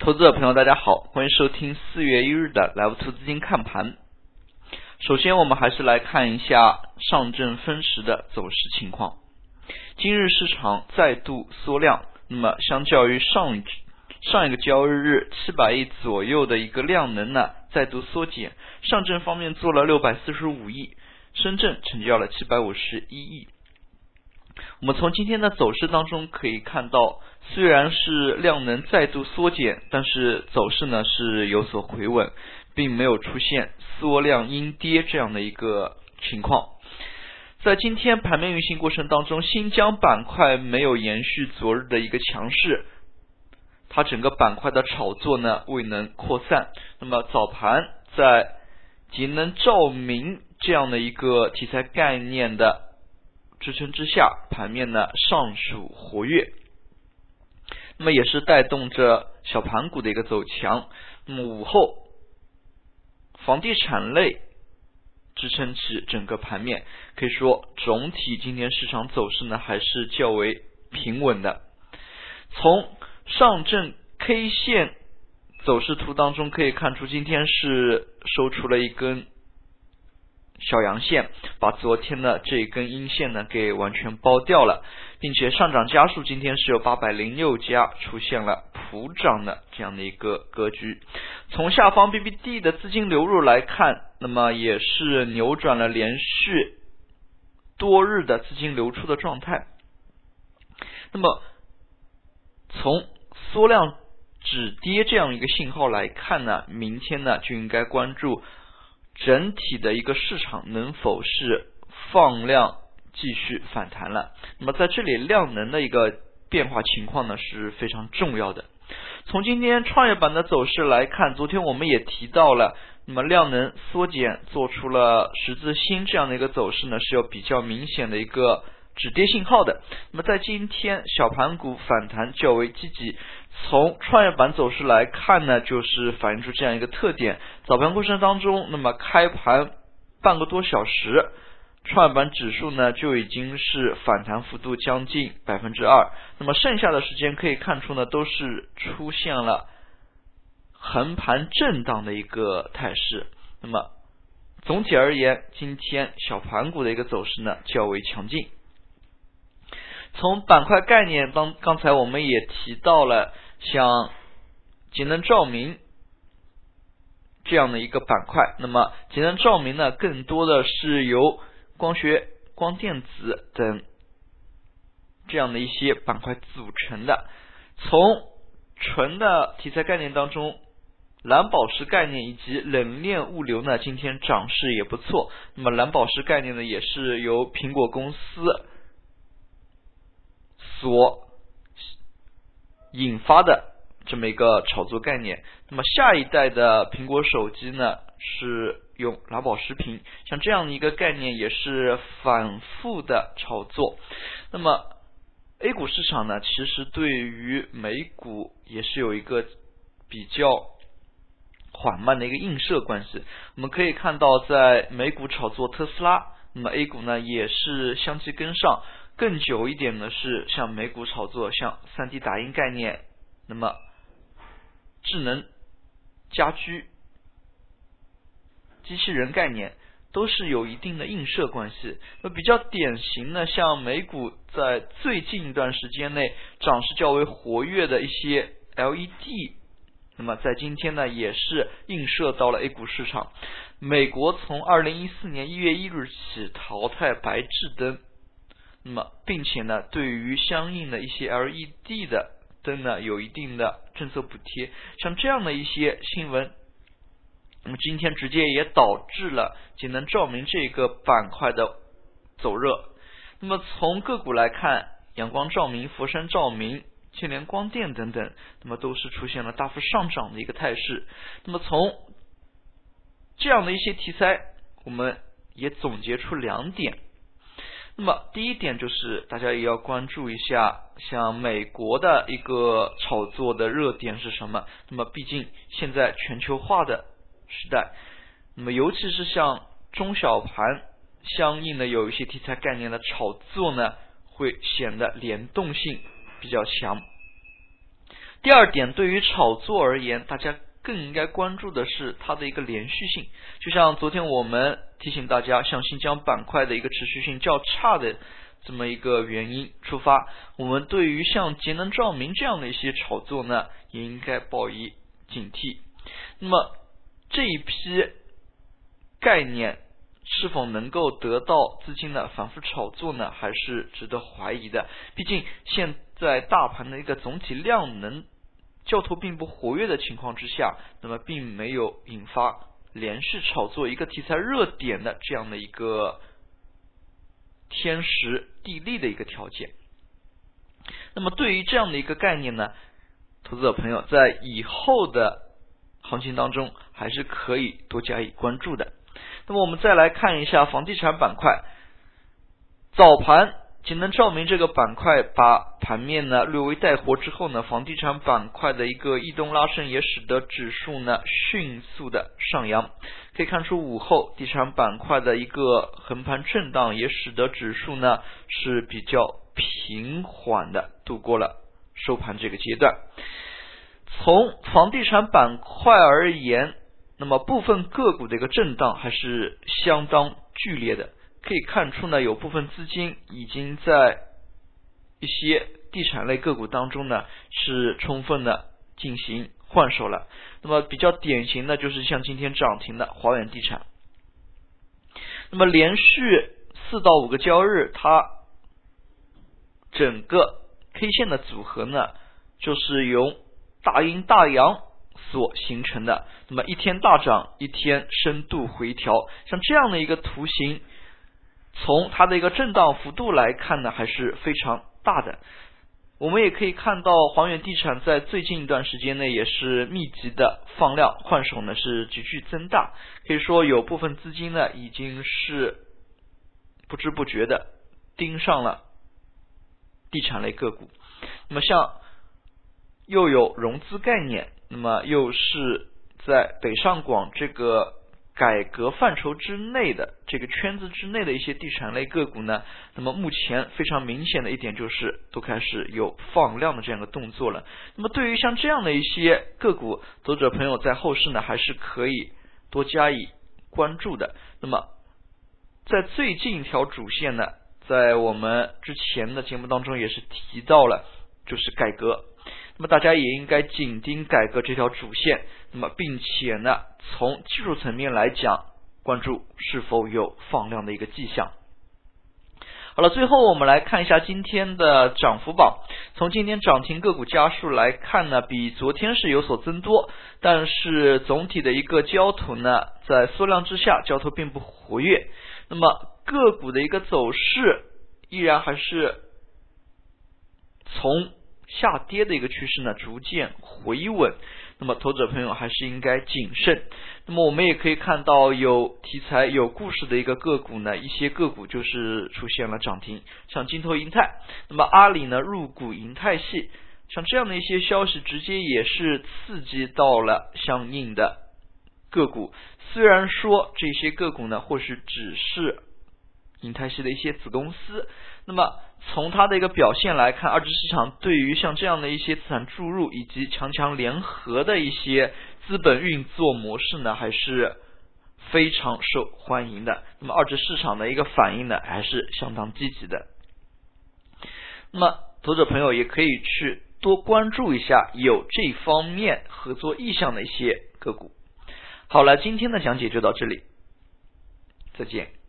投资者朋友，大家好，欢迎收听四月一日的 Live 兔资金看盘。首先，我们还是来看一下上证分时的走势情况。今日市场再度缩量，那么相较于上上一个交易日七百亿左右的一个量能呢，再度缩减。上证方面做了六百四十五亿，深圳成交了七百五十一亿。我们从今天的走势当中可以看到，虽然是量能再度缩减，但是走势呢是有所回稳，并没有出现缩量阴跌这样的一个情况。在今天盘面运行过程当中，新疆板块没有延续昨日的一个强势，它整个板块的炒作呢未能扩散。那么早盘在节能照明这样的一个题材概念的。支撑之下，盘面呢尚属活跃，那么也是带动着小盘股的一个走强。那么午后，房地产类支撑起整个盘面，可以说总体今天市场走势呢还是较为平稳的。从上证 K 线走势图当中可以看出，今天是收出了一根。小阳线把昨天的这一根阴线呢给完全包掉了，并且上涨家数今天是有八百零六家出现了普涨的这样的一个格局。从下方 BBD 的资金流入来看，那么也是扭转了连续多日的资金流出的状态。那么从缩量止跌这样一个信号来看呢，明天呢就应该关注。整体的一个市场能否是放量继续反弹了？那么在这里量能的一个变化情况呢是非常重要的。从今天创业板的走势来看，昨天我们也提到了，那么量能缩减做出了十字星这样的一个走势呢，是有比较明显的一个。止跌信号的，那么在今天小盘股反弹较为积极。从创业板走势来看呢，就是反映出这样一个特点：早盘过程当中，那么开盘半个多小时，创业板指数呢就已经是反弹幅度将近百分之二。那么剩下的时间可以看出呢，都是出现了横盘震荡的一个态势。那么总体而言，今天小盘股的一个走势呢较为强劲。从板块概念当，刚才我们也提到了像节能照明这样的一个板块。那么节能照明呢，更多的是由光学、光电子等这样的一些板块组成的。从纯的题材概念当中，蓝宝石概念以及冷链物流呢，今天涨势也不错。那么蓝宝石概念呢，也是由苹果公司。所引发的这么一个炒作概念，那么下一代的苹果手机呢是用蓝宝石屏，像这样的一个概念也是反复的炒作。那么 A 股市场呢，其实对于美股也是有一个比较缓慢的一个映射关系。我们可以看到，在美股炒作特斯拉，那么 A 股呢也是相继跟上。更久一点的是像美股炒作，像 3D 打印概念，那么智能家居、机器人概念都是有一定的映射关系。那比较典型的，像美股在最近一段时间内涨势较为活跃的一些 LED，那么在今天呢也是映射到了 A 股市场。美国从2014年1月1日起淘汰白炽灯。那么，并且呢，对于相应的一些 LED 的灯呢，有一定的政策补贴，像这样的一些新闻，那么今天直接也导致了节能照明这个板块的走热。那么从个股来看，阳光照明、佛山照明、千联光电等等，那么都是出现了大幅上涨的一个态势。那么从这样的一些题材，我们也总结出两点。那么第一点就是大家也要关注一下，像美国的一个炒作的热点是什么？那么毕竟现在全球化的时代，那么尤其是像中小盘相应的有一些题材概念的炒作呢，会显得联动性比较强。第二点，对于炒作而言，大家更应该关注的是它的一个连续性。就像昨天我们提醒大家，像新疆板块的一个持续性较差的这么一个原因出发，我们对于像节能照明这样的一些炒作呢，也应该抱以警惕。那么这一批概念是否能够得到资金的反复炒作呢？还是值得怀疑的。毕竟现在大盘的一个总体量能。交投并不活跃的情况之下，那么并没有引发连续炒作一个题材热点的这样的一个天时地利的一个条件。那么对于这样的一个概念呢，投资者朋友在以后的行情当中还是可以多加以关注的。那么我们再来看一下房地产板块，早盘。节能照明这个板块把盘面呢略微带活之后呢，房地产板块的一个异动拉升也使得指数呢迅速的上扬。可以看出午后地产板块的一个横盘震荡，也使得指数呢是比较平缓的度过了收盘这个阶段。从房地产板块而言，那么部分个股的一个震荡还是相当剧烈的。可以看出呢，有部分资金已经在一些地产类个股当中呢，是充分的进行换手了。那么比较典型的就是像今天涨停的华远地产。那么连续四到五个交易日，它整个 K 线的组合呢，就是由大阴大阳所形成的。那么一天大涨，一天深度回调，像这样的一个图形。从它的一个震荡幅度来看呢，还是非常大的。我们也可以看到，黄远地产在最近一段时间内也是密集的放量换手呢，是急剧增大。可以说，有部分资金呢已经是不知不觉的盯上了地产类个股。那么，像又有融资概念，那么又是在北上广这个。改革范畴之内的这个圈子之内的一些地产类个股呢，那么目前非常明显的一点就是都开始有放量的这样的动作了。那么对于像这样的一些个股，投资者朋友在后市呢还是可以多加以关注的。那么在最近一条主线呢，在我们之前的节目当中也是提到了，就是改革。那么大家也应该紧盯改革这条主线，那么并且呢，从技术层面来讲，关注是否有放量的一个迹象。好了，最后我们来看一下今天的涨幅榜。从今天涨停个股家数来看呢，比昨天是有所增多，但是总体的一个交投呢，在缩量之下，交投并不活跃。那么个股的一个走势依然还是从。下跌的一个趋势呢，逐渐回稳。那么，投资者朋友还是应该谨慎。那么，我们也可以看到，有题材、有故事的一个个股呢，一些个股就是出现了涨停，像金投银泰。那么，阿里呢入股银泰系，像这样的一些消息，直接也是刺激到了相应的个股。虽然说这些个股呢，或许只是银泰系的一些子公司，那么。从它的一个表现来看，二级市场对于像这样的一些资产注入以及强强联合的一些资本运作模式呢，还是非常受欢迎的。那么二级市场的一个反应呢，还是相当积极的。那么投资者朋友也可以去多关注一下有这方面合作意向的一些个股。好了，今天的讲解就到这里，再见。